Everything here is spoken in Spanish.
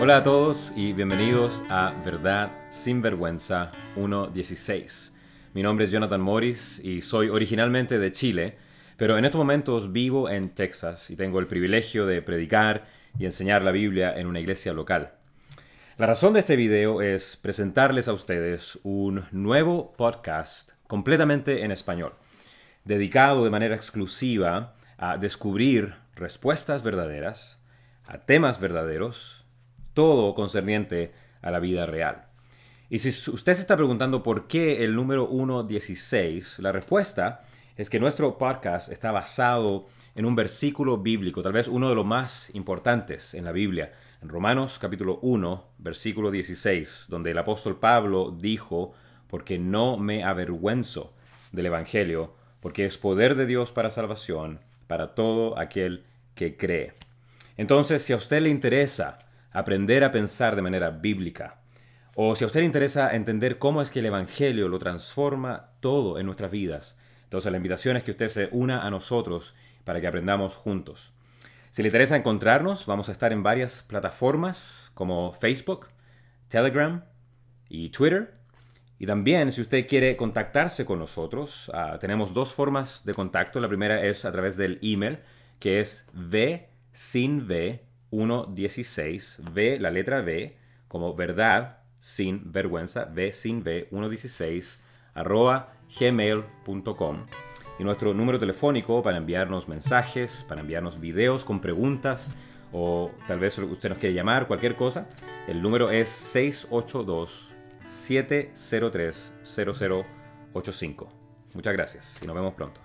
Hola a todos y bienvenidos a Verdad sin Vergüenza 1.16. Mi nombre es Jonathan Morris y soy originalmente de Chile, pero en estos momentos vivo en Texas y tengo el privilegio de predicar y enseñar la Biblia en una iglesia local. La razón de este video es presentarles a ustedes un nuevo podcast completamente en español, dedicado de manera exclusiva a descubrir respuestas verdaderas, a temas verdaderos, todo concerniente a la vida real. Y si usted se está preguntando por qué el número 1.16, la respuesta es que nuestro podcast está basado en un versículo bíblico, tal vez uno de los más importantes en la Biblia, en Romanos capítulo 1, versículo 16, donde el apóstol Pablo dijo, porque no me avergüenzo del Evangelio, porque es poder de Dios para salvación, para todo aquel que cree. Entonces, si a usted le interesa aprender a pensar de manera bíblica. O si a usted le interesa entender cómo es que el Evangelio lo transforma todo en nuestras vidas, entonces la invitación es que usted se una a nosotros para que aprendamos juntos. Si le interesa encontrarnos, vamos a estar en varias plataformas como Facebook, Telegram y Twitter. Y también, si usted quiere contactarse con nosotros, ah, tenemos dos formas de contacto. La primera es a través del email, que es v sin v 1.16, V, la letra V, como verdad sin vergüenza, V sin V 1.16, arroba gmail.com. Y nuestro número telefónico para enviarnos mensajes, para enviarnos videos con preguntas o tal vez usted nos quiere llamar, cualquier cosa, el número es 682-703-0085. Muchas gracias y nos vemos pronto.